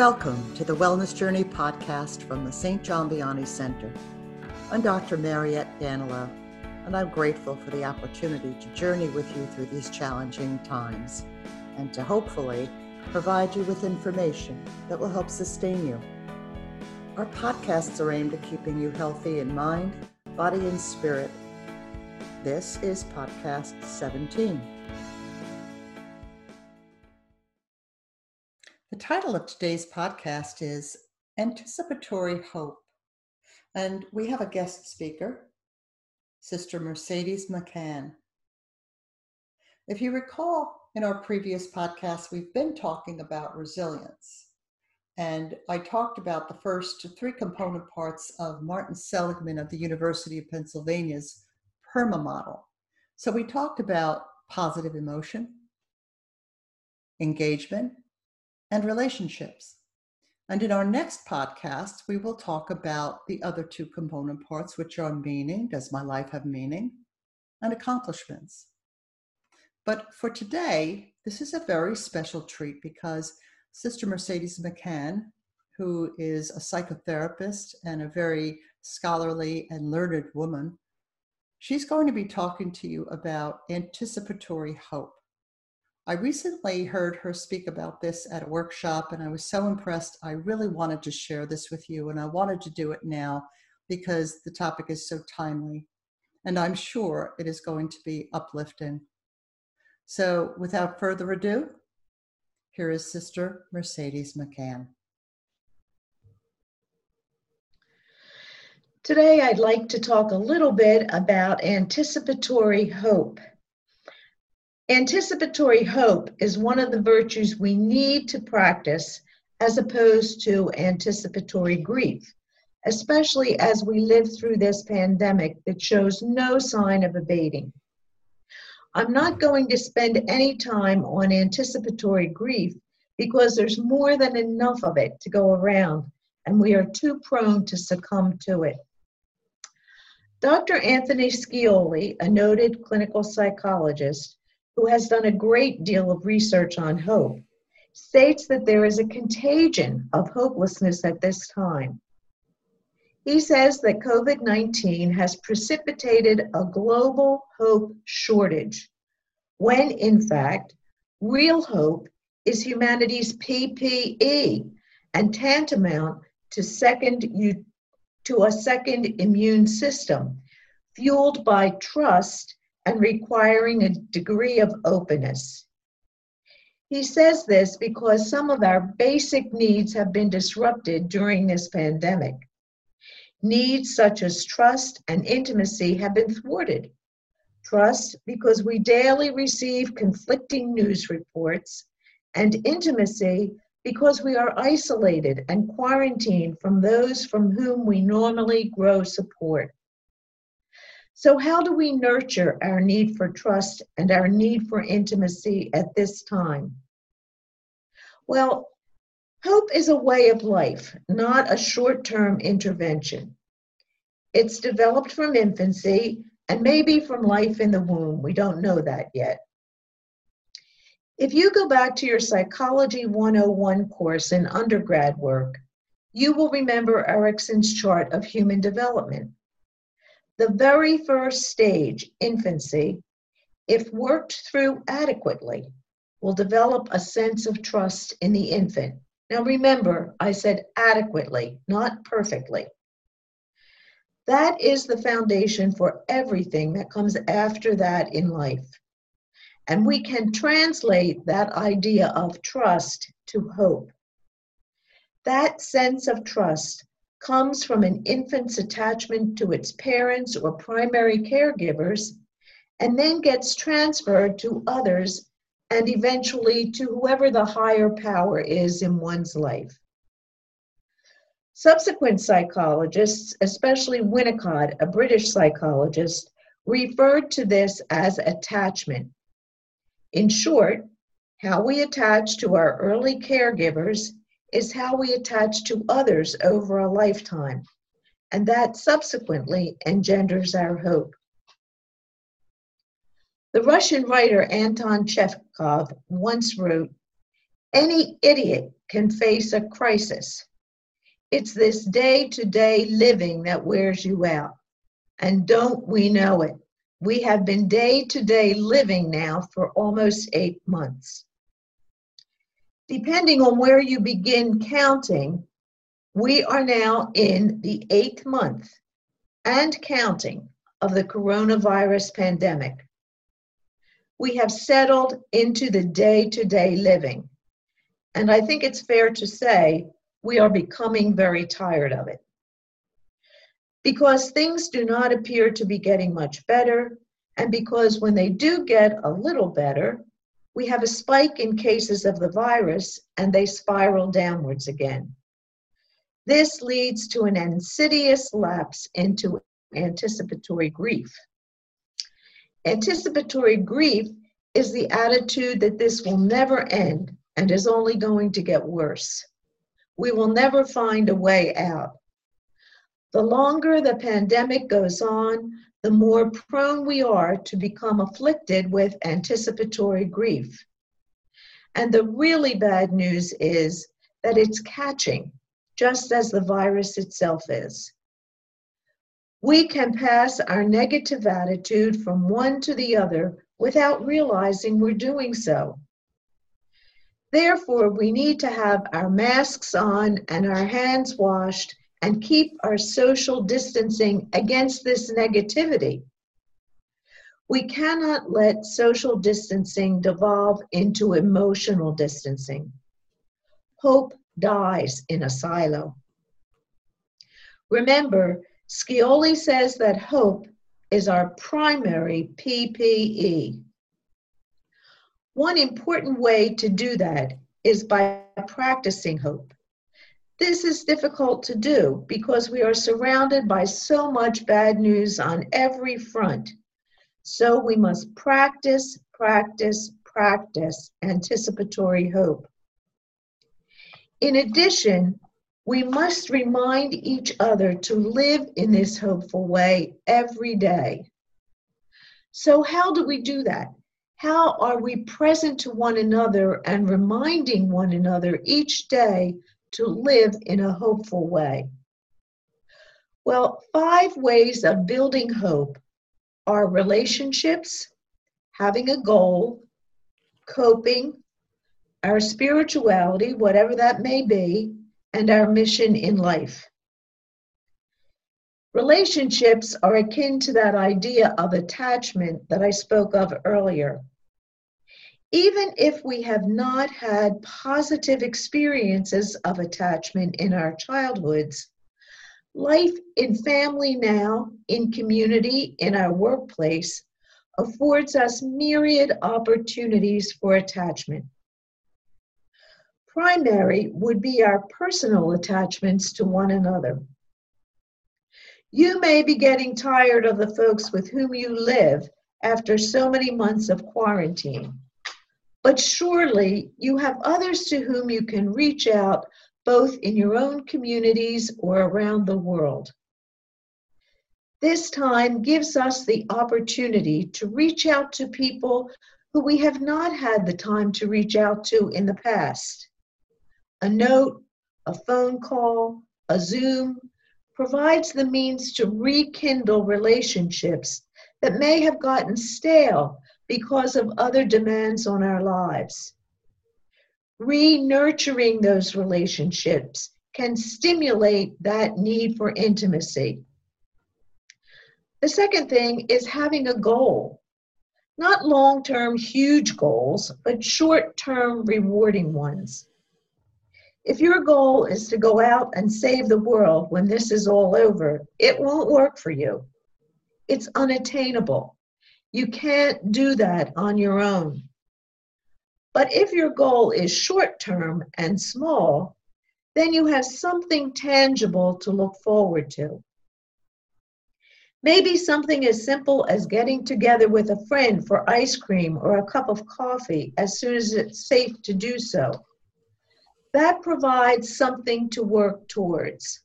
Welcome to the Wellness Journey podcast from the St. John Vianney Center. I'm Dr. Mariette Danilo, and I'm grateful for the opportunity to journey with you through these challenging times and to hopefully provide you with information that will help sustain you. Our podcasts are aimed at keeping you healthy in mind, body, and spirit. This is podcast 17. Title of today's podcast is Anticipatory Hope. And we have a guest speaker, Sister Mercedes McCann. If you recall in our previous podcast, we've been talking about resilience. And I talked about the first three component parts of Martin Seligman of the University of Pennsylvania's PERMA model. So we talked about positive emotion, engagement, and relationships. And in our next podcast, we will talk about the other two component parts, which are meaning does my life have meaning? and accomplishments. But for today, this is a very special treat because Sister Mercedes McCann, who is a psychotherapist and a very scholarly and learned woman, she's going to be talking to you about anticipatory hope. I recently heard her speak about this at a workshop, and I was so impressed. I really wanted to share this with you, and I wanted to do it now because the topic is so timely. And I'm sure it is going to be uplifting. So, without further ado, here is Sister Mercedes McCann. Today, I'd like to talk a little bit about anticipatory hope. Anticipatory hope is one of the virtues we need to practice as opposed to anticipatory grief, especially as we live through this pandemic that shows no sign of abating. I'm not going to spend any time on anticipatory grief because there's more than enough of it to go around, and we are too prone to succumb to it. Dr. Anthony Scioli, a noted clinical psychologist, who has done a great deal of research on hope, states that there is a contagion of hopelessness at this time. He says that COVID 19 has precipitated a global hope shortage, when in fact, real hope is humanity's PPE and tantamount to, second, to a second immune system, fueled by trust and requiring a degree of openness. He says this because some of our basic needs have been disrupted during this pandemic. Needs such as trust and intimacy have been thwarted. Trust because we daily receive conflicting news reports, and intimacy because we are isolated and quarantined from those from whom we normally grow support. So, how do we nurture our need for trust and our need for intimacy at this time? Well, hope is a way of life, not a short term intervention. It's developed from infancy and maybe from life in the womb. We don't know that yet. If you go back to your Psychology 101 course in undergrad work, you will remember Erikson's chart of human development. The very first stage, infancy, if worked through adequately, will develop a sense of trust in the infant. Now remember, I said adequately, not perfectly. That is the foundation for everything that comes after that in life. And we can translate that idea of trust to hope. That sense of trust comes from an infant's attachment to its parents or primary caregivers and then gets transferred to others and eventually to whoever the higher power is in one's life. Subsequent psychologists, especially Winnicott, a British psychologist, referred to this as attachment. In short, how we attach to our early caregivers is how we attach to others over a lifetime, and that subsequently engenders our hope. The Russian writer Anton Chekhov once wrote Any idiot can face a crisis. It's this day to day living that wears you out. And don't we know it? We have been day to day living now for almost eight months. Depending on where you begin counting, we are now in the eighth month and counting of the coronavirus pandemic. We have settled into the day to day living. And I think it's fair to say we are becoming very tired of it. Because things do not appear to be getting much better, and because when they do get a little better, we have a spike in cases of the virus and they spiral downwards again. This leads to an insidious lapse into anticipatory grief. Anticipatory grief is the attitude that this will never end and is only going to get worse we will never find a way out. The longer the pandemic goes on, the more prone we are to become afflicted with anticipatory grief. And the really bad news is that it's catching, just as the virus itself is. We can pass our negative attitude from one to the other without realizing we're doing so. Therefore, we need to have our masks on and our hands washed and keep our social distancing against this negativity. We cannot let social distancing devolve into emotional distancing. Hope dies in a silo. Remember, Scioli says that hope is our primary PPE. One important way to do that is by practicing hope. This is difficult to do because we are surrounded by so much bad news on every front. So we must practice, practice, practice anticipatory hope. In addition, we must remind each other to live in this hopeful way every day. So, how do we do that? How are we present to one another and reminding one another each day to live in a hopeful way? Well, five ways of building hope are relationships, having a goal, coping, our spirituality, whatever that may be, and our mission in life. Relationships are akin to that idea of attachment that I spoke of earlier even if we have not had positive experiences of attachment in our childhoods, life in family now, in community, in our workplace, affords us myriad opportunities for attachment. Primary would be our personal attachments to one another. You may be getting tired of the folks with whom you live after so many months of quarantine. But surely you have others to whom you can reach out both in your own communities or around the world. This time gives us the opportunity to reach out to people who we have not had the time to reach out to in the past. A note, a phone call, a Zoom provides the means to rekindle relationships that may have gotten stale because of other demands on our lives. Re nurturing those relationships can stimulate that need for intimacy. The second thing is having a goal. Not long term, huge goals, but short term, rewarding ones. If your goal is to go out and save the world when this is all over, it won't work for you. It's unattainable. You can't do that on your own. But if your goal is short term and small, then you have something tangible to look forward to. Maybe something as simple as getting together with a friend for ice cream or a cup of coffee as soon as it's safe to do so. That provides something to work towards.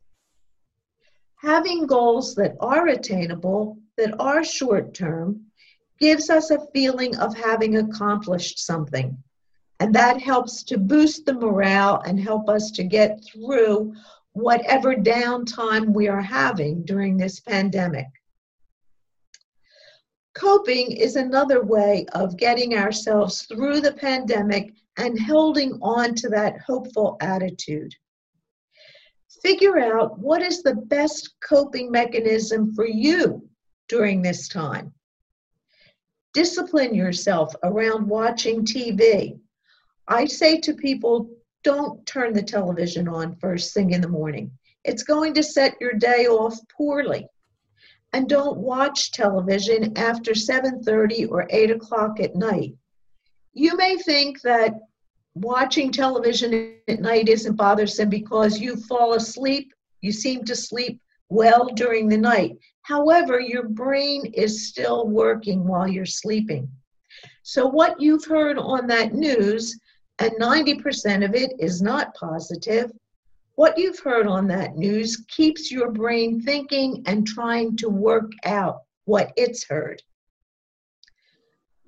Having goals that are attainable, that are short term, gives us a feeling of having accomplished something, And that helps to boost the morale and help us to get through whatever downtime we are having during this pandemic. Coping is another way of getting ourselves through the pandemic and holding on to that hopeful attitude. Figure out what is the best coping mechanism for you during this time. Discipline yourself around watching TV. I say to people, don't turn the television on first thing in the morning. It's going to set your day off poorly. And don't watch television after 7:30 or 8 o'clock at night. You may think that watching television at night isn't bothersome because you fall asleep, you seem to sleep well during the night. However, your brain is still working while you're sleeping. So, what you've heard on that news, and 90% of it is not positive, what you've heard on that news keeps your brain thinking and trying to work out what it's heard.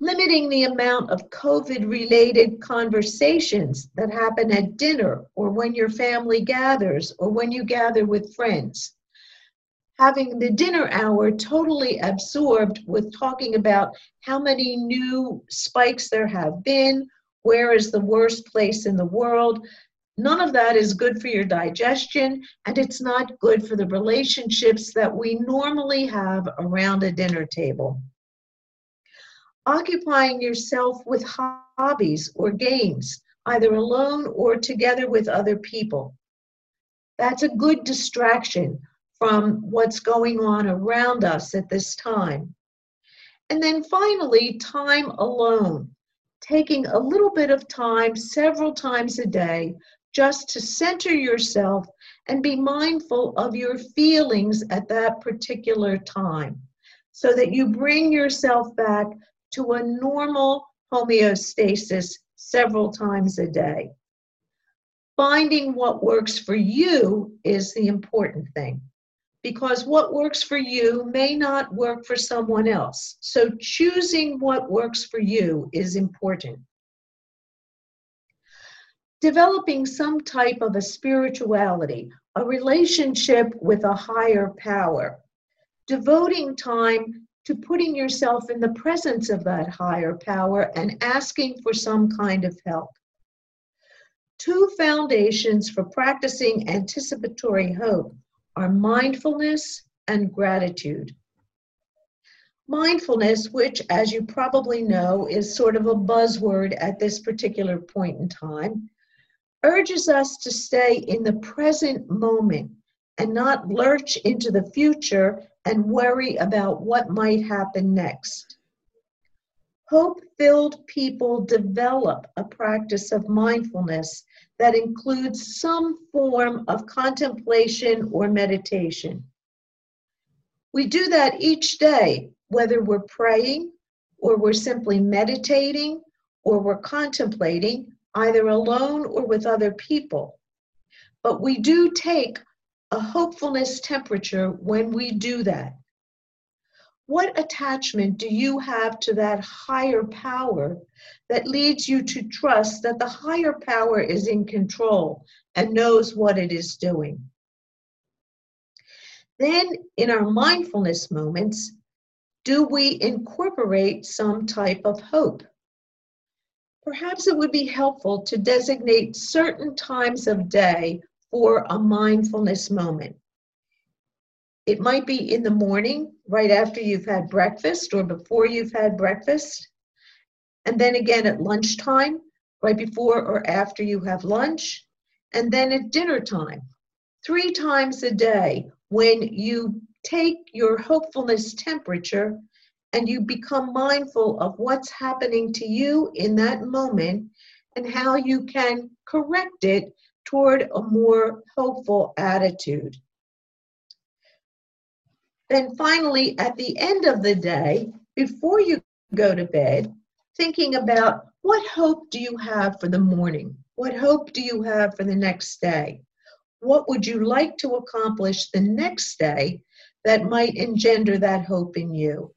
Limiting the amount of COVID related conversations that happen at dinner or when your family gathers or when you gather with friends having the dinner hour totally absorbed with talking about how many new spikes there have been, where is the worst place in the world. None of that is good for your digestion, and it's not good for the relationships that we normally have around a dinner table. Occupying yourself with hobbies or games, either alone or together with other people. That's a good distraction from what's going on around us at this time. And then finally, time alone, taking a little bit of time several times a day just to center yourself and be mindful of your feelings at that particular time so that you bring yourself back to a normal homeostasis several times a day. Finding what works for you is the important thing because what works for you may not work for someone else. So choosing what works for you is important. Developing some type of a spirituality, a relationship with a higher power, devoting time to putting yourself in the presence of that higher power and asking for some kind of help. Two foundations for practicing anticipatory hope are mindfulness and gratitude. Mindfulness, which, as you probably know, is sort of a buzzword at this particular point in time, urges us to stay in the present moment and not lurch into the future and worry about what might happen next. Hope filled people develop a practice of mindfulness that includes some form of contemplation or meditation. We do that each day, whether we're praying or we're simply meditating or we're contemplating, either alone or with other people. But we do take a hopefulness temperature when we do that. What attachment do you have to that higher power that leads you to trust that the higher power is in control and knows what it is doing? Then, in our mindfulness moments, do we incorporate some type of hope? Perhaps it would be helpful to designate certain times of day for a mindfulness moment. It might be in the morning, right after you've had breakfast, or before you've had breakfast. And then again at lunchtime, right before or after you have lunch. And then at dinner time. Three times a day when you take your hopefulness temperature and you become mindful of what's happening to you in that moment and how you can correct it toward a more hopeful attitude. Then finally, at the end of the day, before you go to bed, thinking about what hope do you have for the morning? What hope do you have for the next day? What would you like to accomplish the next day that might engender that hope in you?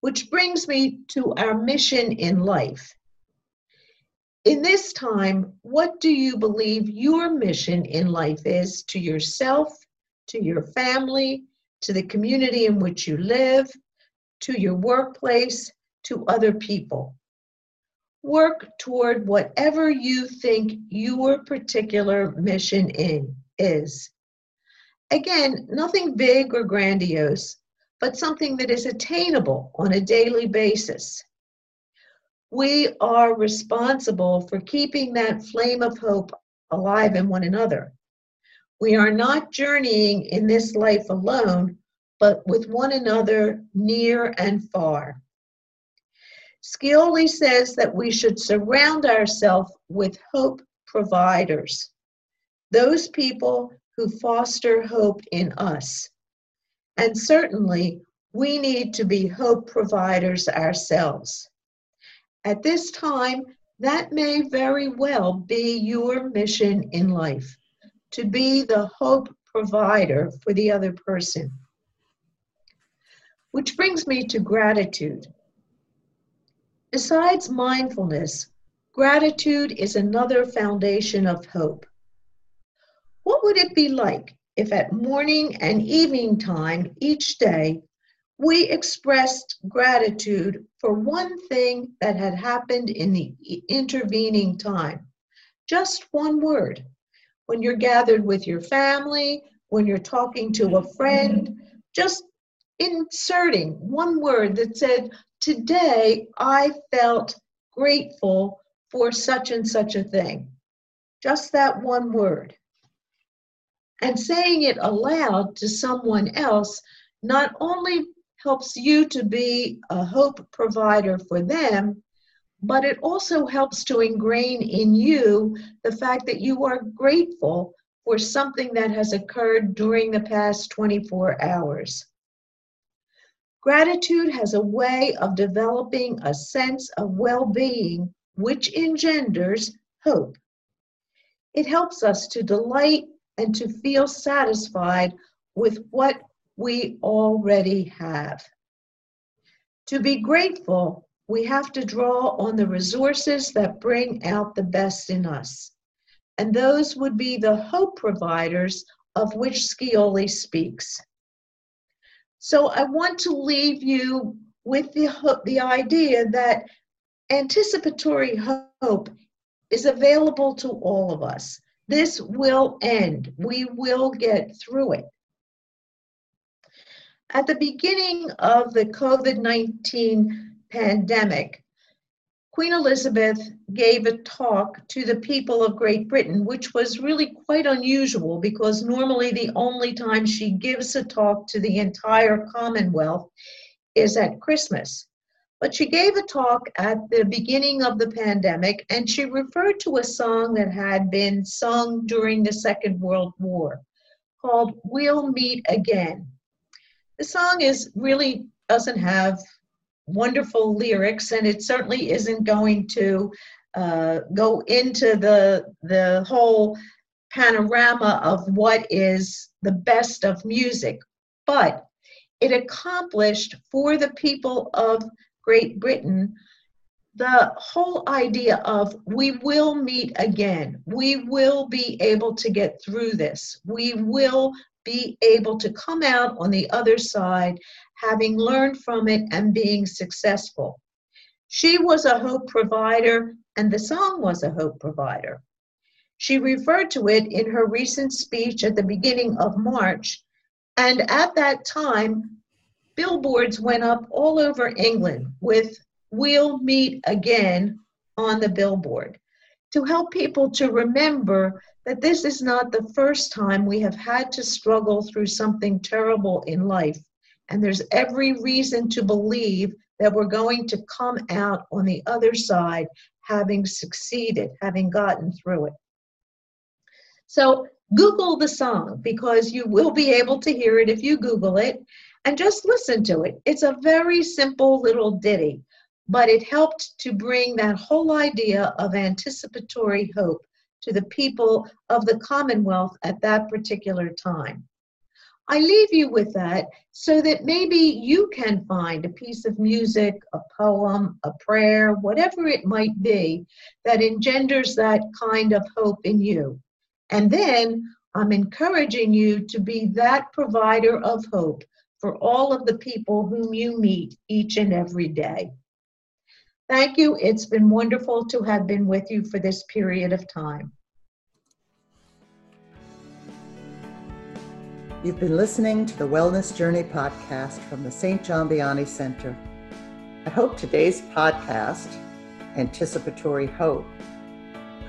Which brings me to our mission in life. in this time, what do you believe your mission in life is to yourself, to your family, to the community in which you live, to your workplace, to other people? Work toward whatever you think your particular mission in is. Again, nothing big or grandiose, but something that is attainable on a daily basis we are responsible for keeping that flame of hope alive in one another. We are not journeying in this life alone, but with one another near and far. Scioli says that we should surround ourselves with hope providers, those people who foster hope in us. And certainly, we need to be hope providers ourselves. At this time, that may very well be your mission in life to be the hope provider for the other person. Which brings me to gratitude. Besides mindfulness, gratitude is another foundation of hope. What would it be like if at morning and evening time each day we expressed gratitude for one thing that had happened in the intervening time. Just one word. When you're gathered with your family, when you're talking to a friend, just inserting one word that said, Today I felt grateful for such and such a thing. Just that one word. And saying it aloud to someone else not only helps you to be a hope provider for them, but it also helps to ingrain in you the fact that you are grateful for something that has occurred during the past 24 hours. Gratitude has a way of developing a sense of well being, which engenders hope. It helps us to delight and to feel satisfied with what we already have. To be grateful, we have to draw on the resources that bring out the best in us. And those would be the hope providers of which Scioli speaks. So I want to leave you with the, the idea that anticipatory hope is available to all of us. This will end. We will get through it. At the beginning of the COVID 19 pandemic, Queen Elizabeth gave a talk to the people of Great Britain, which was really quite unusual because normally the only time she gives a talk to the entire Commonwealth is at Christmas. But she gave a talk at the beginning of the pandemic and she referred to a song that had been sung during the Second World War called We'll Meet Again the song is really doesn't have wonderful lyrics, and it certainly isn't going to uh, go into the the whole panorama of what is the best of music, but it accomplished for the people of Great Britain the whole idea of we will meet again. We will be able to get through this. We will be able to come out on the other side having learned from it and being successful. She was a hope provider, and the song was a hope provider. She referred to it in her recent speech at the beginning of March, and at that time, billboards went up all over England with We'll Meet Again on the billboard to help people to remember that this is not the first time we have had to struggle through something terrible in life. And there's every reason to believe that we're going to come out on the other side having succeeded, having gotten through it. So, Google the song because you will be able to hear it if you Google it and just listen to it. It's a very simple little ditty, but it helped to bring that whole idea of anticipatory hope to the people of the Commonwealth at that particular time. I leave you with that so that maybe you can find a piece of music, a poem, a prayer, whatever it might be, that engenders that kind of hope in you. And then I'm encouraging you to be that provider of hope for all of the people whom you meet each and every day. Thank you. It's been wonderful to have been with you for this period of time. You've been listening to the Wellness Journey podcast from the St. John Vianney Center. I hope today's podcast, Anticipatory Hope,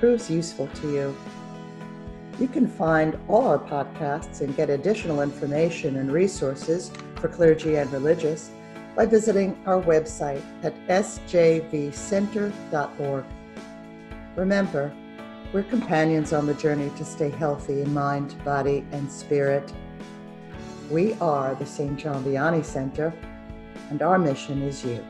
proves useful to you. You can find all our podcasts and get additional information and resources for clergy and religious by visiting our website at sjvcenter.org. Remember, we're companions on the journey to stay healthy in mind, body, and spirit. We are the St. John Vianney Center, and our mission is you.